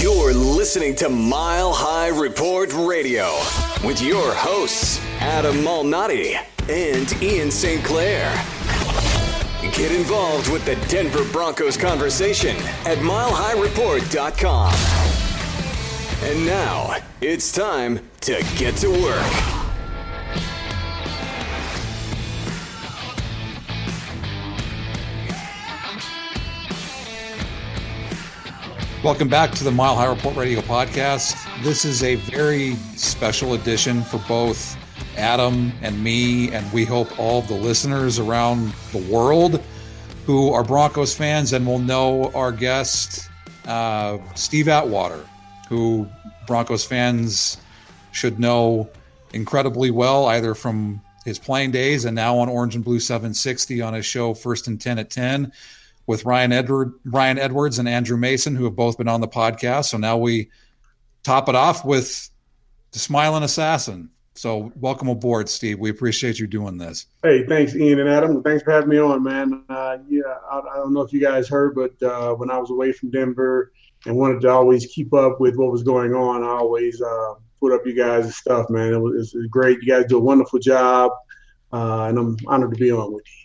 You're listening to Mile High Report Radio with your hosts, Adam Malnati and Ian St. Clair. Get involved with the Denver Broncos conversation at milehighreport.com. And now it's time to get to work. Welcome back to the Mile High Report Radio podcast. This is a very special edition for both Adam and me, and we hope all the listeners around the world who are Broncos fans and will know our guest, uh, Steve Atwater, who Broncos fans should know incredibly well, either from his playing days and now on Orange and Blue 760 on his show First and 10 at 10 with Ryan Edward, Ryan Edwards and Andrew Mason, who have both been on the podcast. So now we top it off with the smiling assassin. So welcome aboard, Steve. We appreciate you doing this. Hey, thanks, Ian and Adam. Thanks for having me on, man. Uh, yeah, I, I, don't know if you guys heard, but uh, when I was away from Denver and wanted to always keep up with what was going on, I always uh, put up you guys' stuff, man. It was, it was, great. You guys do a wonderful job, uh, and I'm honored to be on with you.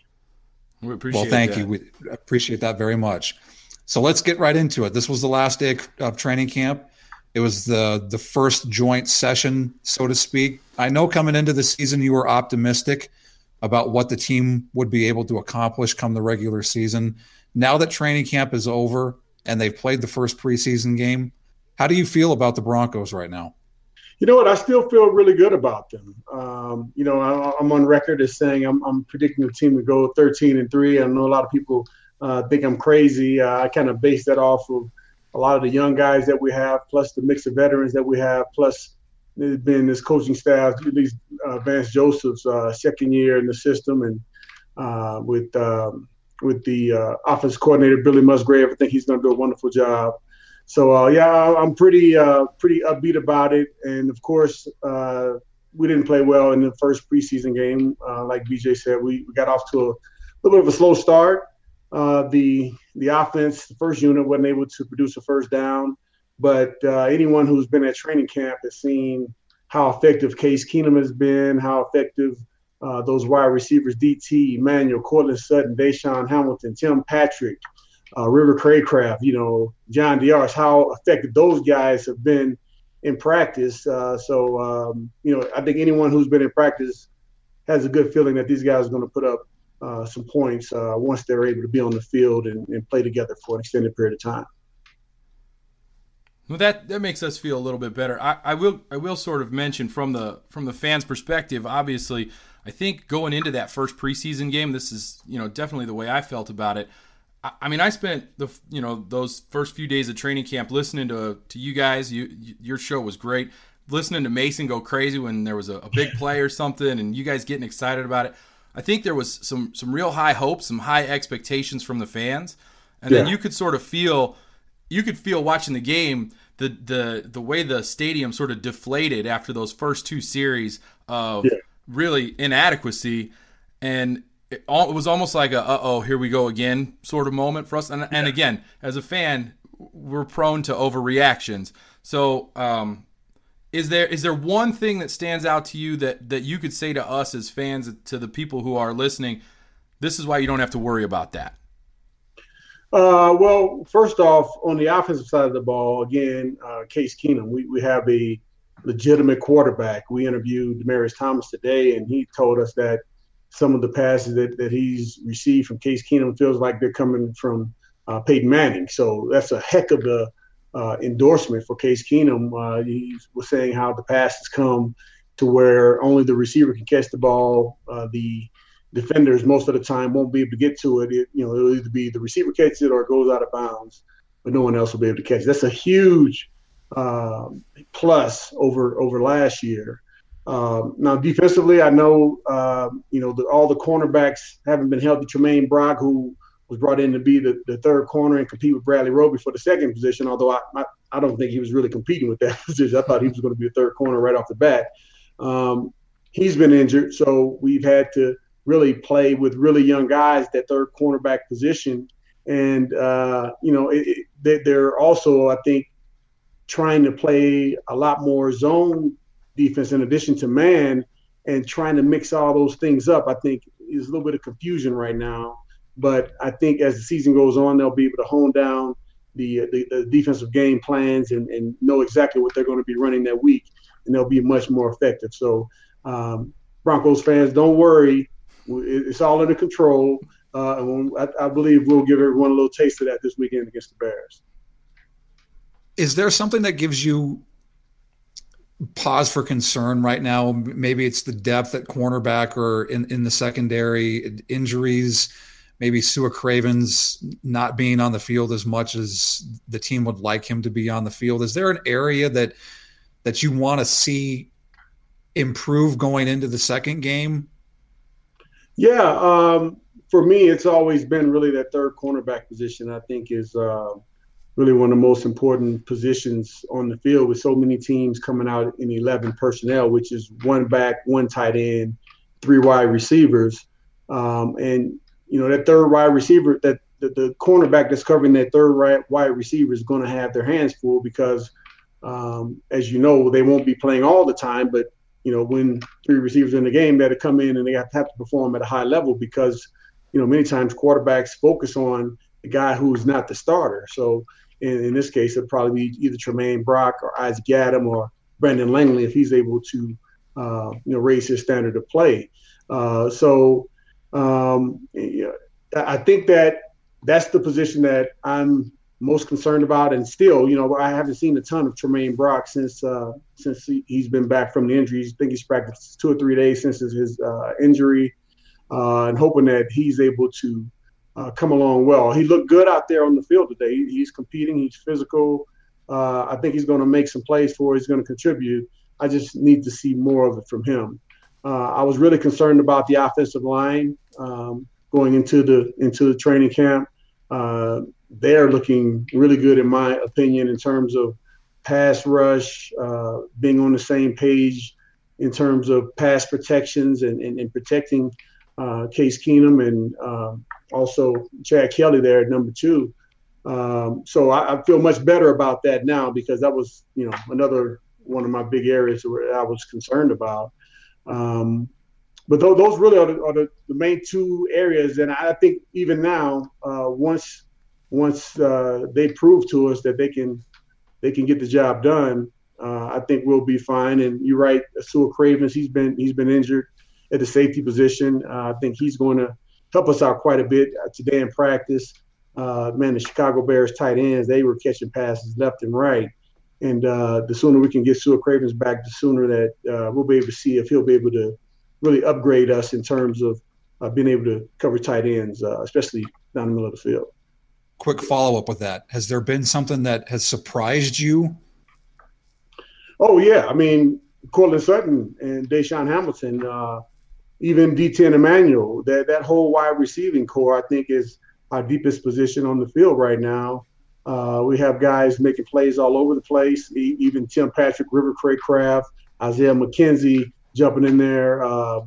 We appreciate well, thank that. you. We appreciate that very much. So let's get right into it. This was the last day of training camp. It was the the first joint session, so to speak. I know coming into the season you were optimistic about what the team would be able to accomplish come the regular season. Now that training camp is over and they've played the first preseason game, how do you feel about the Broncos right now? You know what? I still feel really good about them. Um, you know, I, am on record as saying I'm, I'm, predicting the team to go 13 and three. I know a lot of people uh, think I'm crazy. Uh, I kind of base that off of a lot of the young guys that we have, plus the mix of veterans that we have, plus there's this coaching staff, at least uh, Vance Joseph's uh, second year in the system, and uh, with um, with the uh, offense coordinator Billy Musgrave. I think he's going to do a wonderful job. So uh, yeah, I'm pretty uh, pretty upbeat about it. And of course, uh, we didn't play well in the first preseason game. Uh, like BJ said, we, we got off to a little bit of a slow start. Uh, the the offense, the first unit, wasn't able to produce a first down. But uh, anyone who's been at training camp has seen how effective Case Keenum has been, how effective those wide receivers, DT, Emmanuel, Courtland Sutton, DaeSean Hamilton, Tim Patrick, uh, River Cracraft, you know, John Diarse, how effective those guys have been in practice. Uh, so, um, you know, I think anyone who's been in practice has a good feeling that these guys are going to put up uh, some points uh, once they're able to be on the field and, and play together for an extended period of time. Well, that that makes us feel a little bit better. I, I will I will sort of mention from the from the fans' perspective. Obviously, I think going into that first preseason game, this is you know definitely the way I felt about it. I, mean, I spent the you know those first few days of training camp listening to to you guys. You, your show was great. Listening to Mason go crazy when there was a, a big play or something, and you guys getting excited about it. I think there was some some real high hopes, some high expectations from the fans, and yeah. then you could sort of feel you could feel watching the game the the the way the stadium sort of deflated after those first two series of yeah. really inadequacy, and it, all, it, was almost like a uh oh here we go again sort of moment for us. And, yeah. and again, as a fan, we're prone to overreactions. So, um, is there is there one thing that stands out to you that that you could say to us as fans to the people who are listening? This is why you don't have to worry about that. Uh, well, first off, on the offensive side of the ball, again, uh, Case Keenum, we, we have a legitimate quarterback. We interviewed Demaryius Thomas today, and he told us that some of the passes that, that he's received from Case Keenum feels like they're coming from uh, Peyton Manning. So that's a heck of a uh, endorsement for Case Keenum. Uh, he was saying how the passes come to where only the receiver can catch the ball. Uh, the defenders most of the time won't be able to get to it. it. You know, it'll either be the receiver catches it or it goes out of bounds, but no one else will be able to catch it. That's a huge uh, plus over over last year. Um, now defensively, I know uh, you know the, all the cornerbacks haven't been healthy. Tramaine Brock, who was brought in to be the, the third corner and compete with Bradley Roby for the second position, although I, I, I don't think he was really competing with that position. I thought he was going to be a third corner right off the bat. Um, he's been injured, so we've had to really play with really young guys that third cornerback position. And, uh, you know, it, it, they're also, I think, trying to play a lot more zone defense in addition to man and trying to mix all those things up. I think is a little bit of confusion right now. But I think as the season goes on, they'll be able to hone down the, the, the defensive game plans and, and know exactly what they're going to be running that week, and they'll be much more effective. So, um, Broncos fans, don't worry. It's all under control. Uh, and I, I believe we'll give everyone a little taste of that this weekend against the Bears. Is there something that gives you pause for concern right now? Maybe it's the depth at cornerback or in, in the secondary, injuries, maybe Su'a Cravens not being on the field as much as the team would like him to be on the field. Is there an area that that you want to see improve going into the second game yeah, um, for me, it's always been really that third cornerback position. I think is uh, really one of the most important positions on the field with so many teams coming out in 11 personnel, which is one back, one tight end, three wide receivers, um, and you know that third wide receiver, that the, the cornerback that's covering that third right wide receiver is going to have their hands full because, um, as you know, they won't be playing all the time, but you know, when three receivers in the game that come in and they have to, have to perform at a high level because, you know, many times quarterbacks focus on the guy who's not the starter. So in, in this case, it'd probably be either Tramaine Brock or Isaac Yiadom or Brendan Langley if he's able to, uh, you know, raise his standard of play. Uh, so um, I think that that's the position that I'm most concerned about. And still, you know, I haven't seen a ton of Tramaine Brock since uh, since he, has been back from the injury. I think he's practiced two or three days since his uh, injury, uh, and hoping that he's able to uh, come along well. He looked good out there on the field today. He, he's competing. He's physical. Uh, I think he's going to make some plays for. He's going to contribute. I just need to see more of it from him. Uh, I was really concerned about the offensive line um, going into the into the training camp. Uh, they're looking really good, in my opinion, in terms of pass rush, uh, being on the same page in terms of pass protections and, and, and protecting uh, Case Keenum and um, also Chad Kelly there at number two. Um, so I, I, feel much better about that now because that was, you know, another one of my big areas where I was concerned about. Um, but th- those really are, the, are the, the, main two areas, and I think even now, uh, once once uh, they prove to us that they can they can get the job done, uh, I think we'll be fine. And you're right, Su'a Cravens, he's been he's been injured at the safety position. Uh, I think he's going to help us out quite a bit today in practice. Uh, man, the Chicago Bears tight ends, they were catching passes left and right. And uh, the sooner we can get Su'a Cravens back, the sooner that uh, we'll be able to see if he'll be able to really upgrade us in terms of uh, being able to cover tight ends, uh, especially down the middle of the field. Quick follow up with that: Has there been something that has surprised you? Oh yeah, I mean Courtland Sutton and DaeSean Hamilton, uh, even DT Emmanuel. That that whole wide receiving corps, I think, is our deepest position on the field right now. Uh, we have guys making plays all over the place. even Tim Patrick, River Cracraft, Isaiah McKenzie jumping in there. Uh,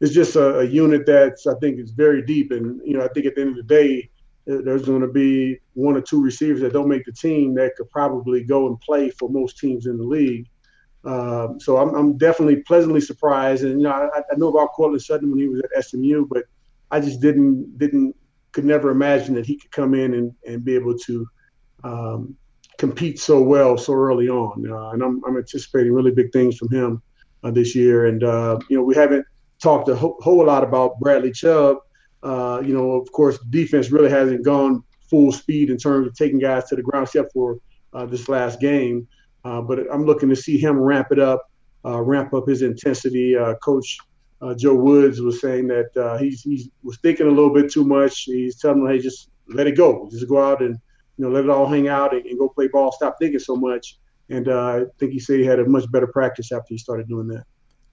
it's just a, a, unit that's I think is very deep, and you know I think at the end of the day, there's going to be one or two receivers that don't make the team that could probably go and play for most teams in the league. Um, so I'm, I'm, definitely pleasantly surprised, and you know I, I know about Courtland Sutton when he was at SMU, but I just didn't didn't could never imagine that he could come in and, and be able to um, compete so well so early on. Uh, and I'm, I'm, anticipating really big things from him uh, this year. And, uh, you know, we haven't talked a ho- whole lot about Bradley Chubb. Uh, you know, of course, defense really hasn't gone full speed in terms of taking guys to the ground except for uh, this last game. Uh, but I'm looking to see him ramp it up, ramp up his intensity. Coach Joe Woods was saying that he's, he was thinking a little bit too much. He's telling them, hey, just let it go. Just go out and – you know, let it all hang out and, and go play ball. Stop thinking so much. And uh, I think he said he had a much better practice after he started doing that.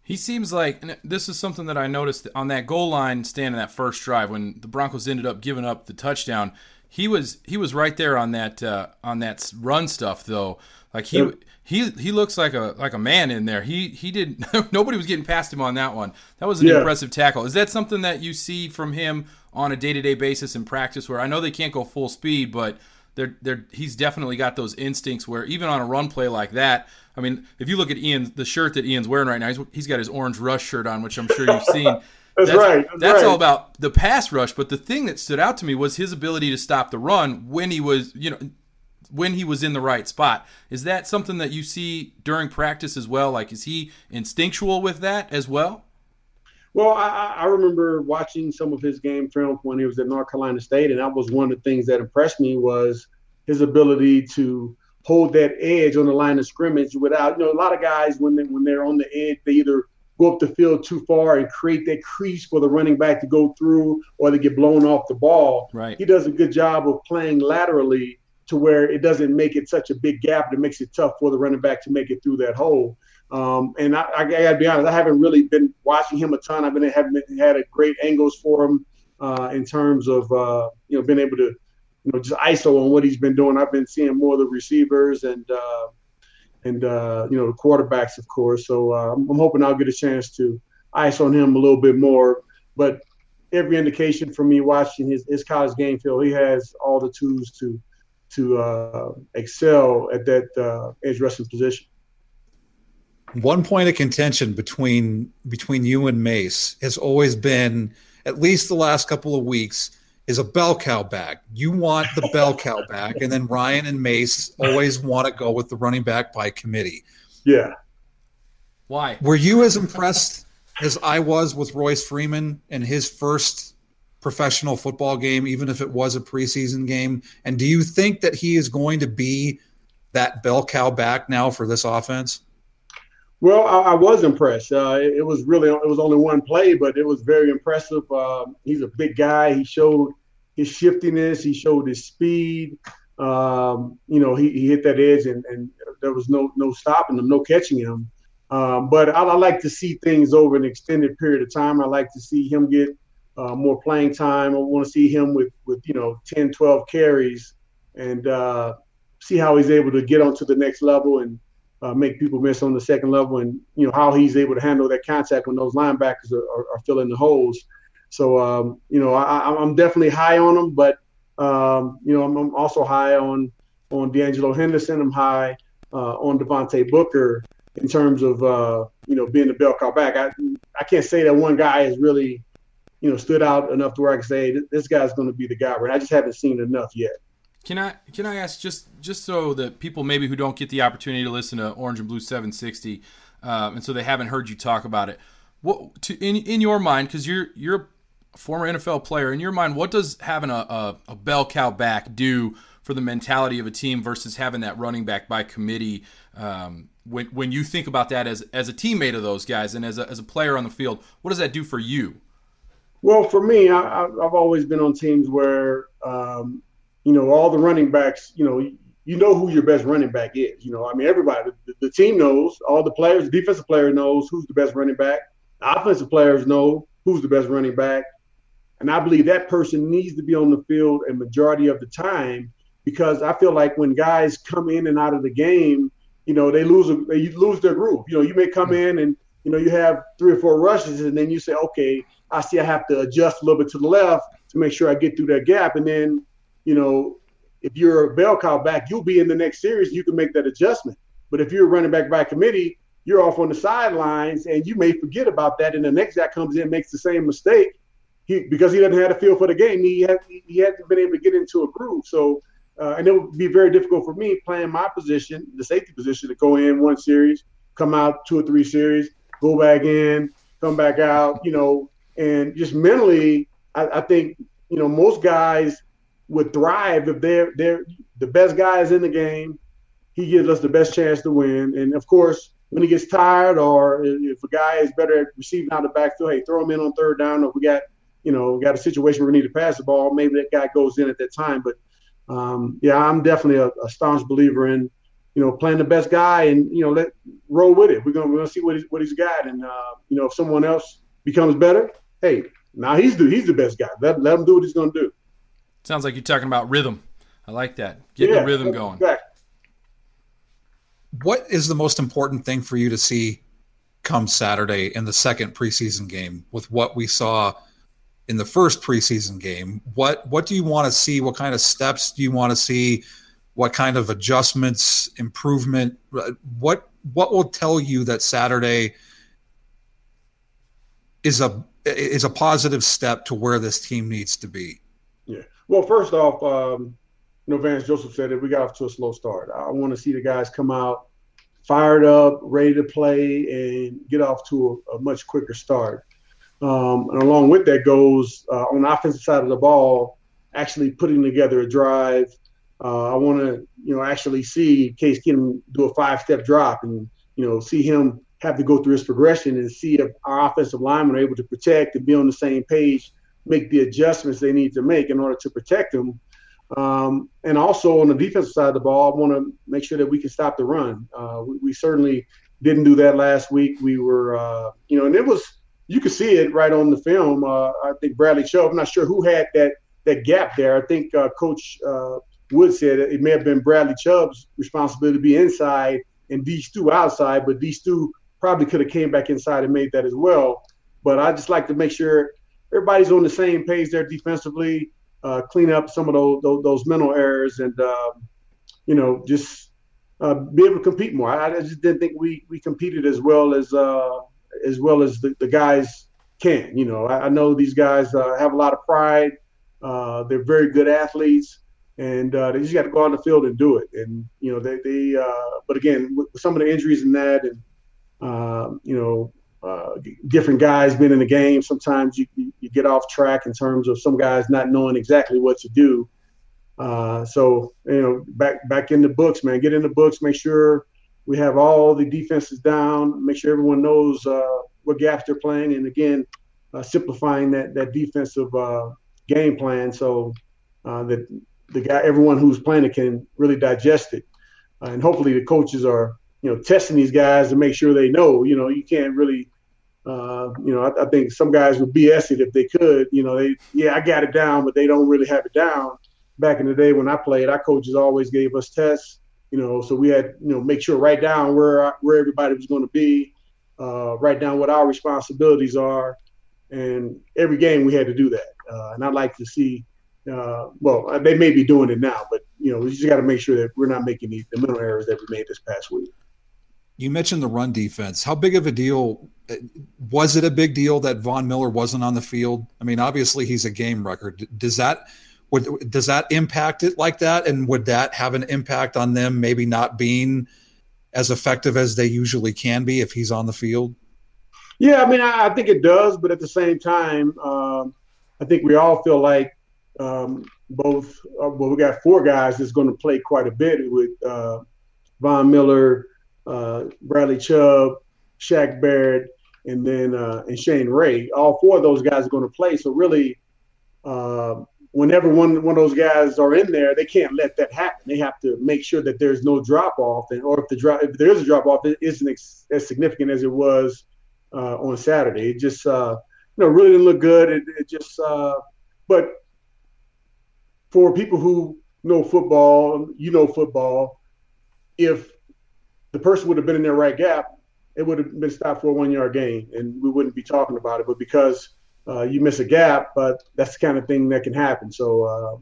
He seems like this is something that I noticed on that goal line stand in that first drive when the Broncos ended up giving up the touchdown. He was he was right there on that uh, on that run stuff though. Like he yep. he he looks like a like a man in there. He he did nobody was getting past him on that one. That was an yeah. impressive tackle. Is that something that you see from him on a day to day basis in practice? Where I know they can't go full speed, but they're, they're, he's definitely got those instincts where even on a run play like that, I mean, if you look at Ian, the shirt that Ian's wearing right now, he's, he's got his orange rush shirt on, which I'm sure you've seen. that's, that's, right. That's, that's right. all about the pass rush. But the thing that stood out to me was his ability to stop the run when he was, you know, when he was in the right spot. Is that something that you see during practice as well? Like, is he instinctual with that as well? Well, I, I, remember watching some of his game film when he was at North Carolina State, and that was one of the things that impressed me was his ability to hold that edge on the line of scrimmage without, you know, a lot of guys when they when they're on the edge, they either go up the field too far and create that crease for the running back to go through, or they get blown off the ball. Right. He does a good job of playing laterally to where it doesn't make it such a big gap that makes it tough for the running back to make it through that hole. Um, and I, I, got to be honest, I haven't really been watching him a ton. I've been haven't had a great angles for him uh, in terms of uh, you know being able to you know just ISO on what he's been doing. I've been seeing more of the receivers and uh, and uh, you know the quarterbacks, of course. So uh, I'm hoping I'll get a chance to ice on him a little bit more. But every indication from me watching his, his college game film, he has all the tools to to uh, excel at that edge wrestling position one point of contention between between you and Mace has always been, at least the last couple of weeks, is a bell cow back. You want the bell cow back, and then Ryan and Mace always want to go with the running back by committee. Yeah. Why? Were you as impressed as I was with Royce Freeman in his first professional football game, even if it was a preseason game? And do you think that he is going to be that bell cow back now for this offense? Well, I, I was impressed. Uh, it, it, was really it was only one play, but it was very impressive. Uh, he's a big guy. He showed his shiftiness. He showed his speed. Um, you know, he, he hit that edge, and, and there was no no stopping him, no catching him. Um, but I, I, like to see things over an extended period of time. I like to see him get uh, more playing time. I want to see him with with you know 10, 12 carries, and uh, see how he's able to get onto the next level and uh, make people miss on the second level, and you know how he's able to handle that contact when those linebackers are, are, are filling the holes. So um, you know I, am definitely high on him, but um, you know I'm, I'm, also high on on De'Angelo Henderson. I'm high uh, on Devontae Booker in terms of uh, you know being the bell cow back. I I can't say that one guy has really you know stood out enough to where I can say this guy's going to be the guy. But I just haven't seen enough yet. Can I can I ask just just so that people maybe who don't get the opportunity to listen to Orange and Blue 760, um, and so they haven't heard you talk about it. What to, in in your mind because you're you're former NFL player, in your mind, what does having a, a, a bell cow back do for the mentality of a team versus having that running back by committee? Um, when when you think about that as as a teammate of those guys and as a, as a player on the field, what does that do for you? Well, for me, I, have always been on teams where um, you know all the running backs. You know, you know who your best running back is. You know, I mean, everybody, the, the team knows, all the players, the defensive player knows who's the best running back. The offensive players know who's the best running back. And I believe that person needs to be on the field a majority of the time because I feel like when guys come in and out of the game, you know, they lose a, they lose their groove. You know, you may come in and you know you have three or four rushes, and then you say, okay, I see I have to adjust a little bit to the left to make sure I get through that gap, and then you know, if you're a bell cow back, you'll be in the next series. You can make that adjustment. But if you're running back by committee, you're off on the sidelines, and you may forget about that. And the next guy comes in, makes the same mistake, he because he doesn't have a feel for the game. He has he hasn't been able to get into a groove. So, uh, and it would be very difficult for me playing my position, the safety position, to go in one series, come out two or three series, go back in, come back out. You know, and just mentally, I, I think you know most guys would thrive if they're they're the best guys in the game. He gives us the best chance to win, and of course when he gets tired or if a guy is better at receiving out of the backfield, hey, throw him in on third down. If we got you know, got a situation where we need to pass the ball, maybe that guy goes in at that time. But um, yeah, I'm definitely a, a, staunch believer in, you know, playing the best guy and you know let roll with it. We're gonna we're gonna see what he's what he's got, and uh, you know if someone else becomes better, hey, now he's the he's the best guy. Let let him do what he's gonna do. Sounds like you're talking about rhythm. I like that. Get yeah, the rhythm going. Exactly. What is the most important thing for you to see come Saturday in the second preseason game with what we saw? In the first preseason game. What what do you want to see? What kind of steps do you want to see? What kind of adjustments, improvement? What what will tell you that Saturday is a is a positive step to where this team needs to be? Yeah. Well, first off, um, you know, Vance Joseph said it. We got off to a slow start. I want to see the guys come out fired up, ready to play, and get off to a, a much quicker start. Um, and along with that goes uh, on the offensive side of the ball, actually putting together a drive. Uh, I want to, you know, actually see Case Keenum do a five-step drop and, you know, see him have to go through his progression and see if our offensive linemen are able to protect and be on the same page, make the adjustments they need to make in order to protect them. Um, and also on the defensive side of the ball, I want to make sure that we can stop the run. Uh, we, we, certainly didn't do that last week. We were, uh, you know, and it was – you could see it right on the film. Uh, I think Bradley Chubb. I'm not sure who had that that gap there. I think uh, Coach uh, Wood said it may have been Bradley Chubb's responsibility to be inside and D Stu outside, but D Stu probably could have came back inside and made that as well. But I just like to make sure everybody's on the same page there defensively, uh, clean up some of those those, those mental errors, and um, you know just uh, be able to compete more. I, I, just didn't think we we competed as well as uh, as well as the, the guys can. You know, I, I know these guys uh, have a lot of pride. Uh, they're very good athletes, and uh, they just got to go out on the field and do it. And you know, they, they uh, but again, with some of the injuries and that, and um, you know, uh, different guys being in the game, sometimes you, you get off track in terms of some guys not knowing exactly what to do. Uh, so you know, back back in the books, man. Get in the books. Make sure we have all the defenses down, make sure everyone knows uh, what gaps they're playing, and again, uh, simplifying that that defensive uh, game plan so uh, that the guy, everyone who's playing it, can really digest it, uh, and hopefully the coaches are you know testing these guys to make sure they know. You know, you can't really. Uh, you know, I, I, think some guys would BS it if they could. You know, they yeah, I got it down, but they don't really have it down. Back in the day when I played, our coaches always gave us tests you know, so we had, you know, make sure write down where where everybody was going to be, uh, write down what our responsibilities are, and every game we had to do that. Uh, and I'd like to see, uh, well, uh, they may be doing it now, but you know, we just got to make sure that we're not making the, the mental errors that we made this past week. You mentioned the run defense. How big of a deal uh, was it? A big deal that Von Miller wasn't on the field. I mean, obviously he's a game record. Does that would, does that impact it like that? And would that have an impact on them maybe not being as effective as they usually can be if he's on the field? Yeah, I mean, I, I think it does, but at the same time, um, I think we all feel like um, both. Uh, well, we got four guys that's going to play quite a bit with uh, Von Miller, uh, Bradley Chubb, Shaq Barrett, and then uh, and Shane Ray. All four of those guys are going to play. So really, uh, whenever one one of those guys are in there, they can't let that happen. They have to make sure that there's no drop off, and or if the drop if there is a drop off, it isn't ex- as significant as it was uh, on Saturday. It just uh, you know really didn't look good. It, it just uh, but for people who know football, you know football. If the person would have been in their right gap, it would have been stopped for a one yard gain, and we wouldn't be talking about it. But because uh, you miss a gap, but that's the kind of thing that can happen. So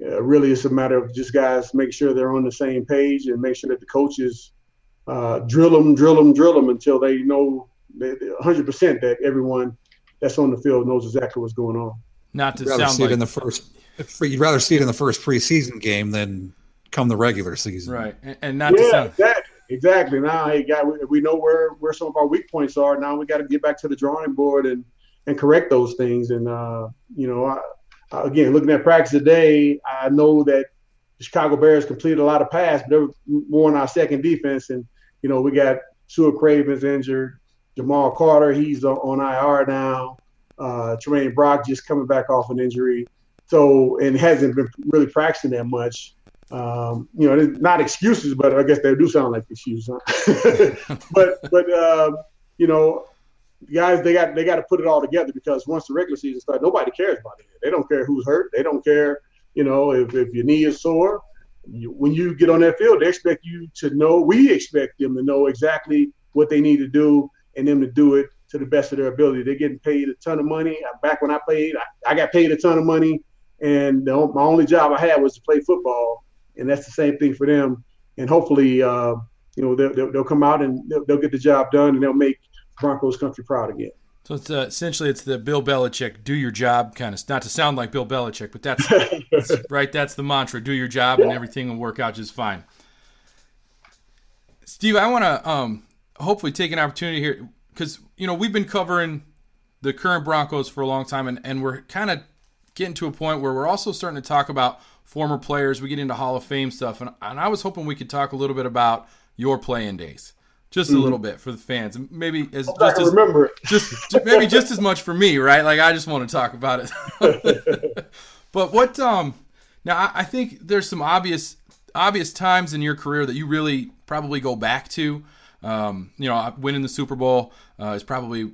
uh, really, it's a matter of just guys make sure they're on the same page and make sure that the coaches uh, drill them, drill them, drill them until they know 100% that everyone that's on the field knows exactly what's going on. Not to you'd rather sound see like it in the first. You'd rather see it in the first preseason game than come the regular season, right? And, and not yeah, to sound exactly. Exactly. Now, hey, guy, we, we know where where some of our weak points are. Now we got to get back to the drawing board and and correct those things. And uh, you know, I, again, looking at practice today, I know that the Chicago Bears completed a lot of passes, but they more on our second defense. And you know, we got Su'a Cravens injured, Jamal Carter, he's on IR now. Uh, Tramaine Brock just coming back off an injury, so and hasn't been really practicing that much. Um, you know, not excuses, but I guess they do sound like excuses. Huh? but but uh, you know, guys, they got they got to put it all together because once the regular season starts, nobody cares about it. They don't care who's hurt. They don't care, you know, if, if your knee is sore. You, when you get on that field, they expect you to know. We expect them to know exactly what they need to do and them to do it to the best of their ability. They're getting paid a ton of money. Back when I played, I, I got paid a ton of money, and the, my only job I had was to play football, and that's the same thing for them. And hopefully, uh, you know, they'll, they'll, come out and they'll, they'll, get the job done, and they'll make Broncos country proud again. So it's uh, essentially it's the Bill Belichick "do your job" kind of not to sound like Bill Belichick, but that's, that's right. That's the mantra: do your job, and everything will work out just fine. Steve, I want to um, hopefully take an opportunity here because you know we've been covering the current Broncos for a long time, and, and we're kind of getting to a point where we're also starting to talk about former players. We get into Hall of Fame stuff, and, and I was hoping we could talk a little bit about your playing days, just mm-hmm. a little bit for the fans, maybe as I'll just as, remember just maybe just as much for me, right? Like I just want to talk about it. but what um now I, I think there's some obvious obvious times in your career that you really probably go back to. Um, you know, winning the Super Bowl uh, is probably,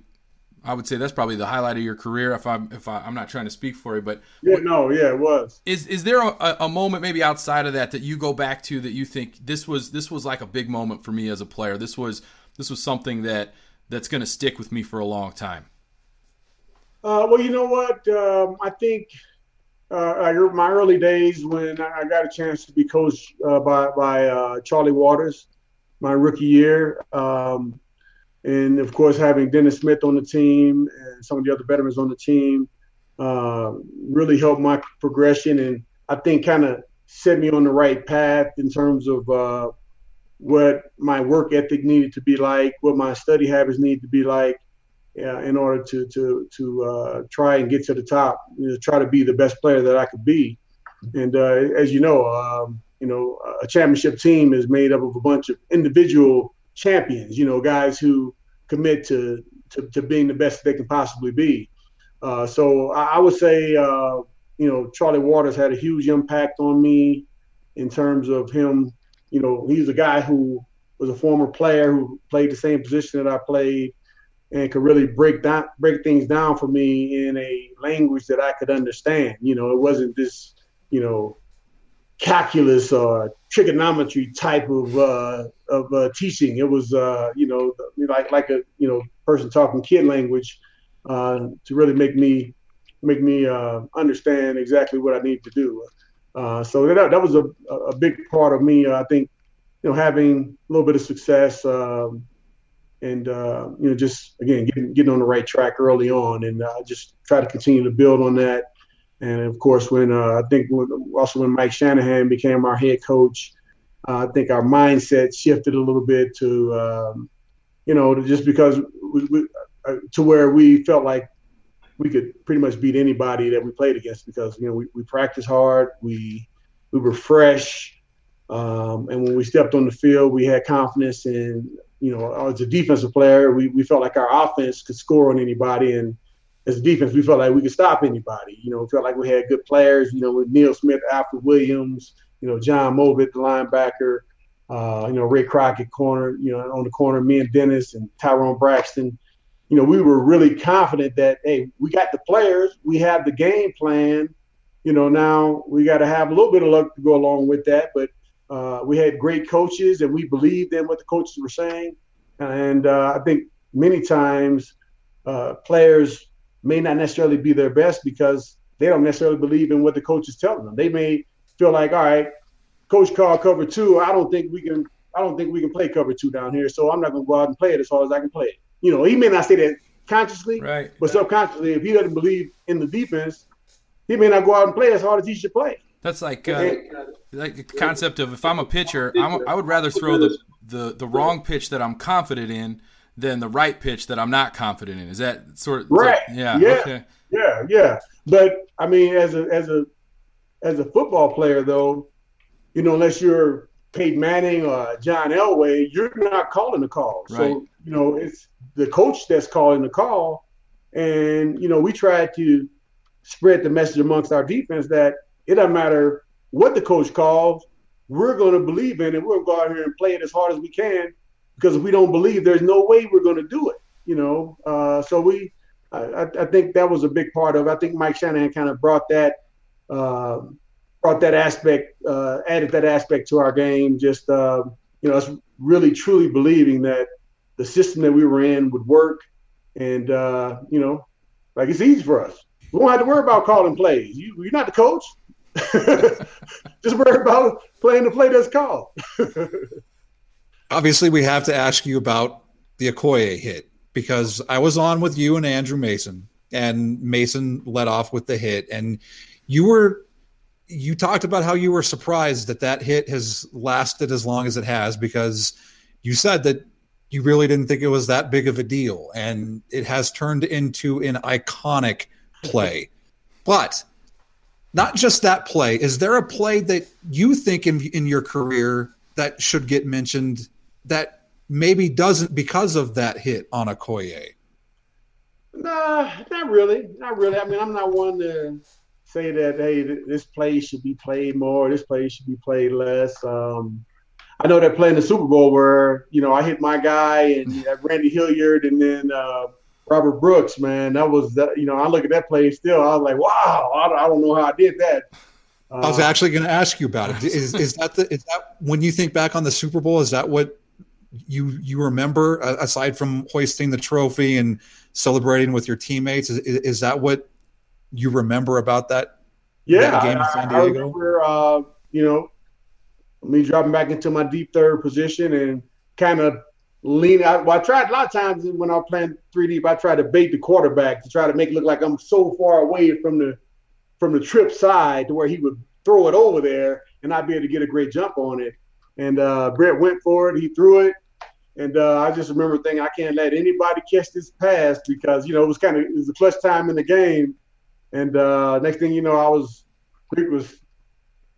I would say that's probably the highlight of your career. If I'm, if I, am not trying to speak for you, but yeah, no, yeah, it was. Is is there a, a, moment maybe outside of that that you go back to that you think this was this was like a big moment for me as a player? This was this was something that that's going to stick with me for a long time. Uh, well, you know what? Um, I think uh, my early days when I got a chance to be coached uh, by by uh, Charlie Waters my rookie year. Um, and of course, having Dennis Smith on the team and some of the other veterans on the team uh, really helped my progression and I think kind of set me on the right path in terms of uh, what my work ethic needed to be like, what my study habits needed to be like. Uh, in order to to to uh, try and get to the top, you know, try to be the best player that I could be, and uh, as you know, um, you know, a championship team is made up of a bunch of individual champions, you know, guys who commit to, to, to being the best they can possibly be. Uh, so I, I, would say, uh, you know, Charlie Waters had a huge impact on me in terms of him. You know, he's a guy who was a former player who played the same position that I played and could really break down break things down for me in a language that I could understand. You know, it wasn't this, you know, calculus or trigonometry type of uh, of uh, teaching. It was uh, you know like like a you know person talking kid language uh, to really make me make me uh, understand exactly what I need to do. Uh, so that that was a a big part of me. I think you know having a little bit of success. Um, and you know, just again getting getting on the right track early on, and just try to continue to build on that and of course, when uh, I think also when Mike Shanahan became our head coach, uh, I think our mindset shifted a little bit to, um, you know, just because we, we, uh, to where we felt like we could pretty much beat anybody that we played against because you know we, we practiced hard, we we were fresh, um, and when we stepped on the field, we had confidence. And you know, as a defensive player, we we felt like our offense could score on anybody, and as a defense, we felt like we could stop anybody. You know, we felt like we had good players. You know, with Neil Smith, Alfred Williams, you know, John Mobley, the linebacker. Uh, you know, Ray Crockett corner, you know, on the corner, me and Dennis and Tyrone Braxton you know, we were really confident that, hey, we got the players, we have the game plan. You know, now we got to have a little bit of luck to go along with that. But uh, we had great coaches, and we believed in what the coaches were saying. And uh, I think many times uh, players may not necessarily be their best because they don't necessarily believe in what the coach is telling them. They may feel like, all right, coach called cover two. I don't think we can. I don't think we can play cover two down here. So I'm not going to go out and play it as hard as I can play it you know, he may not say that consciously, right. but subconsciously, if he doesn't believe in the defense, he may not go out and play as hard as he should play. That's like uh, like the concept of if I'm a pitcher, I'm, I would rather throw the, the the wrong pitch that I'm confident in than the right pitch that I'm not confident in. Is that sort of right? That, yeah, yeah, okay. yeah, yeah. But I mean, as a as a as a football player, though, you know, unless you're Peyton Manning or John Elway, you're not calling the call. Right. So you know, it's the coach that's calling the call. And, you know, we try to spread the message amongst our defense that it doesn't matter what the coach calls, we're going to believe in it. We're going to go out here and play it as hard as we can because we don't believe, there's no way we're going to do it, you know. Uh, so we, I, I, think that was a big part of. It. I think Mike Shanahan kind of brought that, uh, brought that aspect, uh, added that aspect to our game. Just uh, you know, us really truly believing that the system that we were in would work. And, uh, you know, like it's easy for us. We don't have to worry about calling plays. You, you're not the coach. Just worry about playing the play that's called. Obviously, we have to ask you about the Okoye hit because I was on with you and Andrew Mason, and Mason led off with the hit, and you were you talked about how you were surprised that that hit has lasted as long as it has because you said that you really didn't think it was that big of a deal. And it has turned into an iconic play. But not just that play. Is there a play that you think in, in your career that should get mentioned that maybe doesn't because of that hit on Okoye? Nah, not really. Not really. I mean, I'm not one to say that, hey, this play should be played more, this play should be played less. Um, I know they're playing the Super Bowl where you know I hit my guy and Randy Hilliard and then uh, Robert Brooks. Man, that was that. You know, I look at that play still. I was like, wow, I, I don't know how I did that. Uh, I was actually going to ask you about it. Is is that the is that when you think back on the Super Bowl? Is that what you you remember aside from hoisting the trophy and celebrating with your teammates? Is, is that what you remember about that? Yeah, that game in San Diego. I remember. Uh, you know, me dropping back into my deep third position and kind of lean out. Well, I tried a lot of times when I was playing three deep, I tried to bait the quarterback to try to make it look like I'm so far away from the from the trip side to where he would throw it over there and I'd be able to get a great jump on it. And uh, Brett went for it. He threw it. And uh, I just remember thinking, I can't let anybody catch this pass because, you know, it was kind of, it was a clutch time in the game. And uh, next thing you know, I was, it was,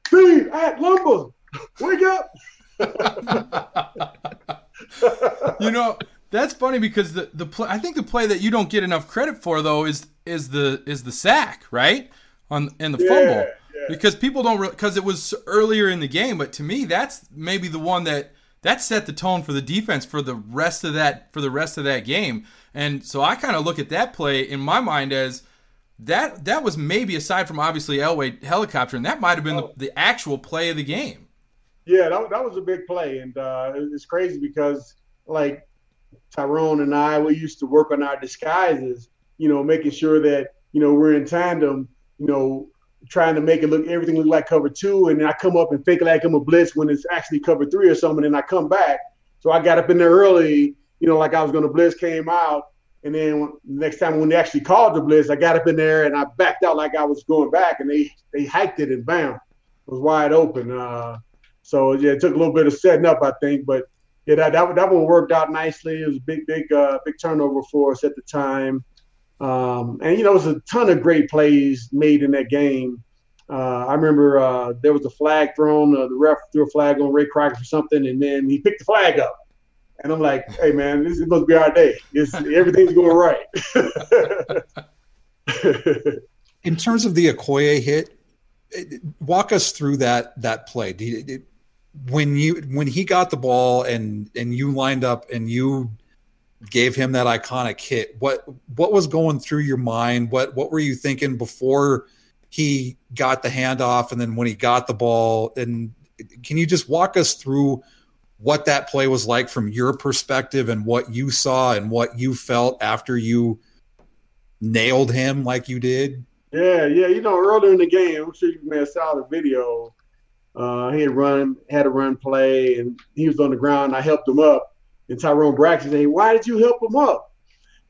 Steve at Lumber, Wake up! you know that's funny because the the play, I think the play that you don't get enough credit for though is is the is the sack right on in the yeah, fumble yeah. because people don't because it was earlier in the game but to me that's maybe the one that that set the tone for the defense for the rest of that for the rest of that game and so I kind of look at that play in my mind as that that was maybe aside from obviously Elway helicopter and that might have been the, the actual play of the game. Yeah, that, that was a big play, and uh, it's crazy because like Tyrone and I, we used to work on our disguises, you know, making sure that you know we're in tandem, you know, trying to make it look everything look like cover two, and then I come up and fake like I'm a blitz when it's actually cover three or something, and I come back. So I got up in there early, you know, like I was going to blitz, came out, and then next time when they actually called the blitz, I got up in there and I backed out like I was going back, and they they hiked it and bam, it was wide open. Uh, so yeah, it took a little bit of setting up, I think, but yeah, that that, that one worked out nicely. It was a big, big, uh, big turnover for us at the time. Um, and you know, it was a ton of great plays made in that game. Uh, I remember uh, there was a flag thrown. Uh, the ref threw a flag on Ray Crockett for something, and then he picked the flag up. And I'm like, "Hey, man, this must be our day. It's, everything's going right." in terms of the Okoye hit, walk us through that that play. You, when you when he got the ball and and you lined up and you gave him that iconic hit, what what was going through your mind? What what were you thinking before he got the handoff and then when he got the ball? And can you just walk us through what that play was like from your perspective and what you saw and what you felt after you nailed him like you did? Yeah, yeah. You know, earlier in the game, I'm sure you may have saw the video. Uh, he had run, had a run play, and he was on the ground. I helped him up, and Tyrone Braxton said, "Why did you help him up?"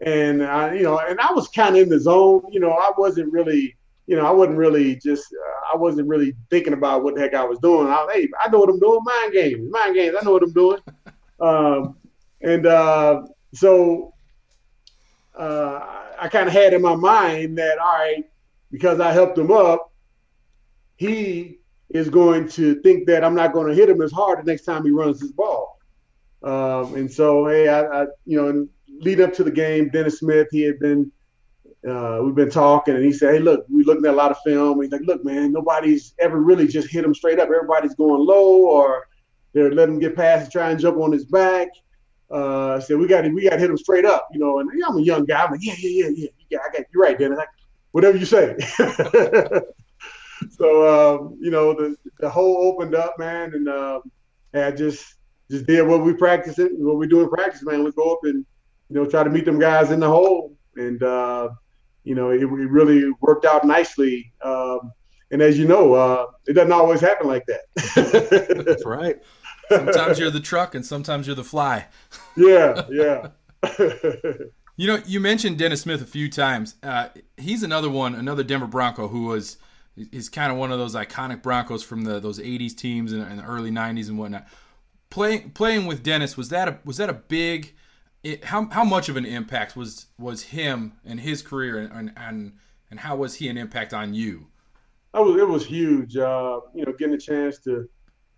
And I, you know, and I was kind of in the zone. You know, I wasn't really, you know, I wasn't really just, uh, I wasn't really thinking about what the heck I was doing. I, hey, I know what I'm doing. Mind games, mind games. I know what I'm doing. Um, and uh, so uh, I kind of had in my mind that all right because I helped him up, he is going to think that I'm not going to hit him as hard the next time he runs his ball. Um, and so, hey, I, I, you know, lead up to the game, Dennis Smith, he had been, uh, we've been talking, and he said, hey, look, we're looking at a lot of film. He's like, look, man, nobody's ever really just hit him straight up. Everybody's going low, or they're letting him get past and try and jump on his back. Uh, said, we got to, we got to hit him straight up, you know. And yeah, I'm a young guy. I'm like, yeah, yeah, yeah, yeah. yeah I got you're right, Dennis. Whatever you say. so um, you know, the the hole opened up, man, and, uh, I just just did what we practice it, what we do in practice, man. We go up and you know try to meet them guys in the hole, and uh, you know it, it, really worked out nicely. Um, and as you know, uh, it doesn't always happen like that. That's right. Sometimes you're the truck, and sometimes you're the fly. Yeah, yeah. You know, you mentioned Dennis Smith a few times. Uh, he's another one, another Denver Bronco who was is kind of one of those iconic Broncos from the those '80s teams and, the early '90s and whatnot. Playing playing with Dennis was that a was that a big? It, how how much of an impact was was him and his career and and and how was he an impact on you? It was it was huge. Uh, you know, getting a chance to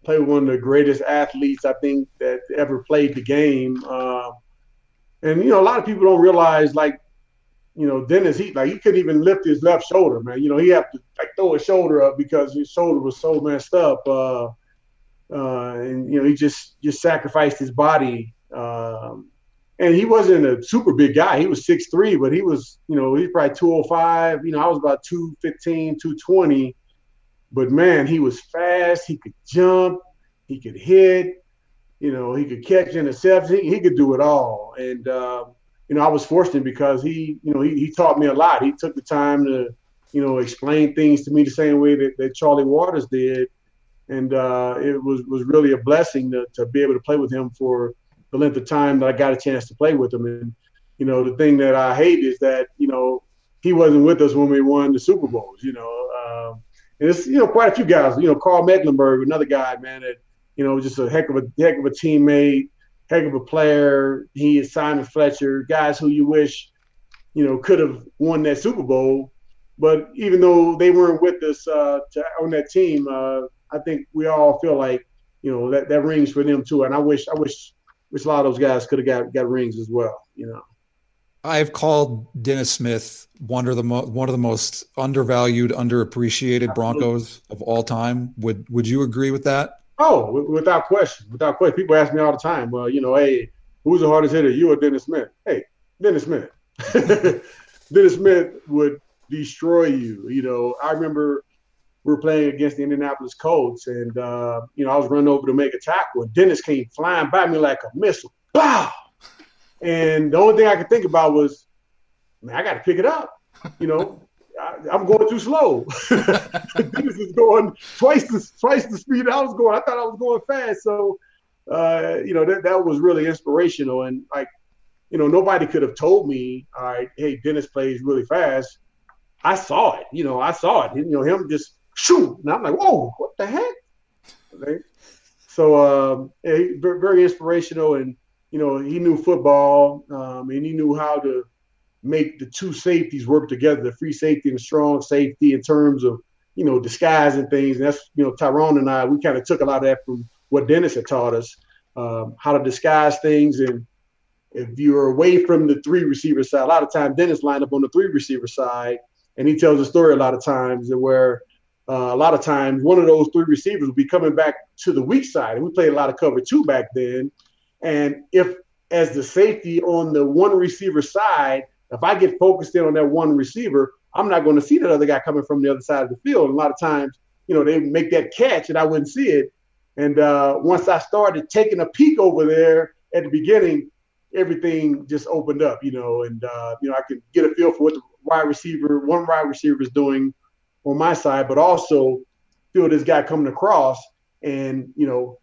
play with one of the greatest athletes I think that ever played the game. Uh, and you know, a lot of people don't realize like, you know, Dennis he like he couldn't even lift his left shoulder, man. You know, he had to like throw his shoulder up because his shoulder was so messed up. Uh, uh, and you know, he just just sacrificed his body. Um, and he wasn't a super big guy. He was six three, but he was, you know, he's probably 205. You know, I was about 215, 220. But man, he was fast. He could jump. He could hit. You know, he could catch interceptions. He, he could do it all. And, uh, you know, I was fortunate because he, you know, he, he taught me a lot. He took the time to, you know, explain things to me the same way that, that Charlie Waters did. And uh, it was, was really a blessing to, to be able to play with him for the length of time that I got a chance to play with him. And, you know, the thing that I hate is that, you know, he wasn't with us when we won the Super Bowls, you know. Um, and it's, you know, quite a few guys, you know, Karl Mecklenburg, another guy, man, that you know, just a heck of a heck of a teammate, heck of a player. He is Simon Fletcher, guys who you wish, you know, could have won that Super Bowl. But even though they weren't with us uh, to, on that team, uh, I think we all feel like, you know, that, that rings for them too. And I wish I wish wish a lot of those guys could have got, got rings as well, you know. I've called Dennis Smith one of the mo- one of the most undervalued, underappreciated Broncos of all time. Would would you agree with that? Oh, without question, without question. People ask me all the time, well, you know, hey, who's the hardest hitter, you or Dennis Smith? Hey, Dennis Smith. Dennis Smith would destroy you. You know, I remember we were playing against the Indianapolis Colts, and uh, you know, I was running over to make a tackle, and Dennis came flying by me like a missile. Wow! And the only thing I could think about was, man, I got to pick it up. You know, I, am going too slow. Dennis is going twice the twice the speed I was going. I thought I was going fast. So, uh, you know, that, that was really inspirational. And like, you know, nobody could have told me, all right, hey, Dennis plays really fast. I saw it. You know, I saw it. You know, him just shoot, and I'm like, whoa, what the heck? So, um, very, inspirational, and you know, he knew football, um, and he knew how to make the two safeties work together, the free safety and the strong safety in terms of, you know, disguise and things. And that's, you know, Tyrone and I, we kind of took a lot of that from what Dennis had taught us, um, how to disguise things. And if you're away from the three receiver side, a lot of times Dennis lined up on the three receiver side, and he tells a story a lot of times where uh, a lot of times one of those three receivers will be coming back to the weak side. And we played a lot of cover two back then. And if, as the safety on the one receiver side, if I get focused in on that one receiver, I'm not going to see that other guy coming from the other side of the field. And a lot of times, you know, they make that catch and I wouldn't see it. And uh, once I started taking a peek over there at the beginning, everything just opened up, you know, and, uh, you know, I could get a feel for what the wide receiver, one wide receiver is doing on my side, but also feel this guy coming across and, you know,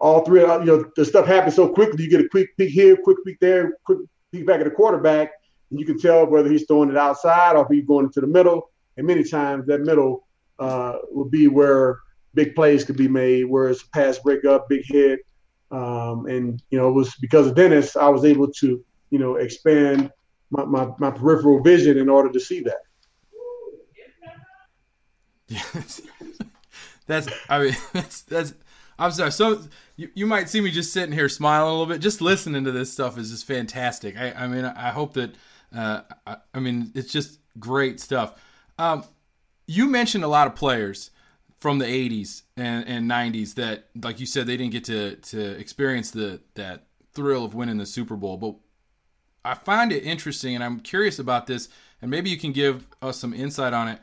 all three, you know, the stuff happens so quickly. You get a quick peek here, quick peek there, quick peek back at the quarterback, and you can tell whether he's throwing it outside or if he's going into the middle. And many times that middle uh, be where big plays could be made, where it's a pass breakup, big hit. Um, and, you know, it was because of Dennis, I was able to, you know, expand my, my, my peripheral vision in order to see that. Yes. that's I mean that's that's I'm sorry. So you, you might see me just sitting here smiling a little bit. Just listening to this stuff is just fantastic. I, I mean I hope that uh, I, I, mean it's just great stuff. Um, you mentioned a lot of players from the 80s and, and 90s that like you said they didn't get to to experience the that thrill of winning the Super Bowl, but I find it interesting and I'm curious about this and maybe you can give us some insight on it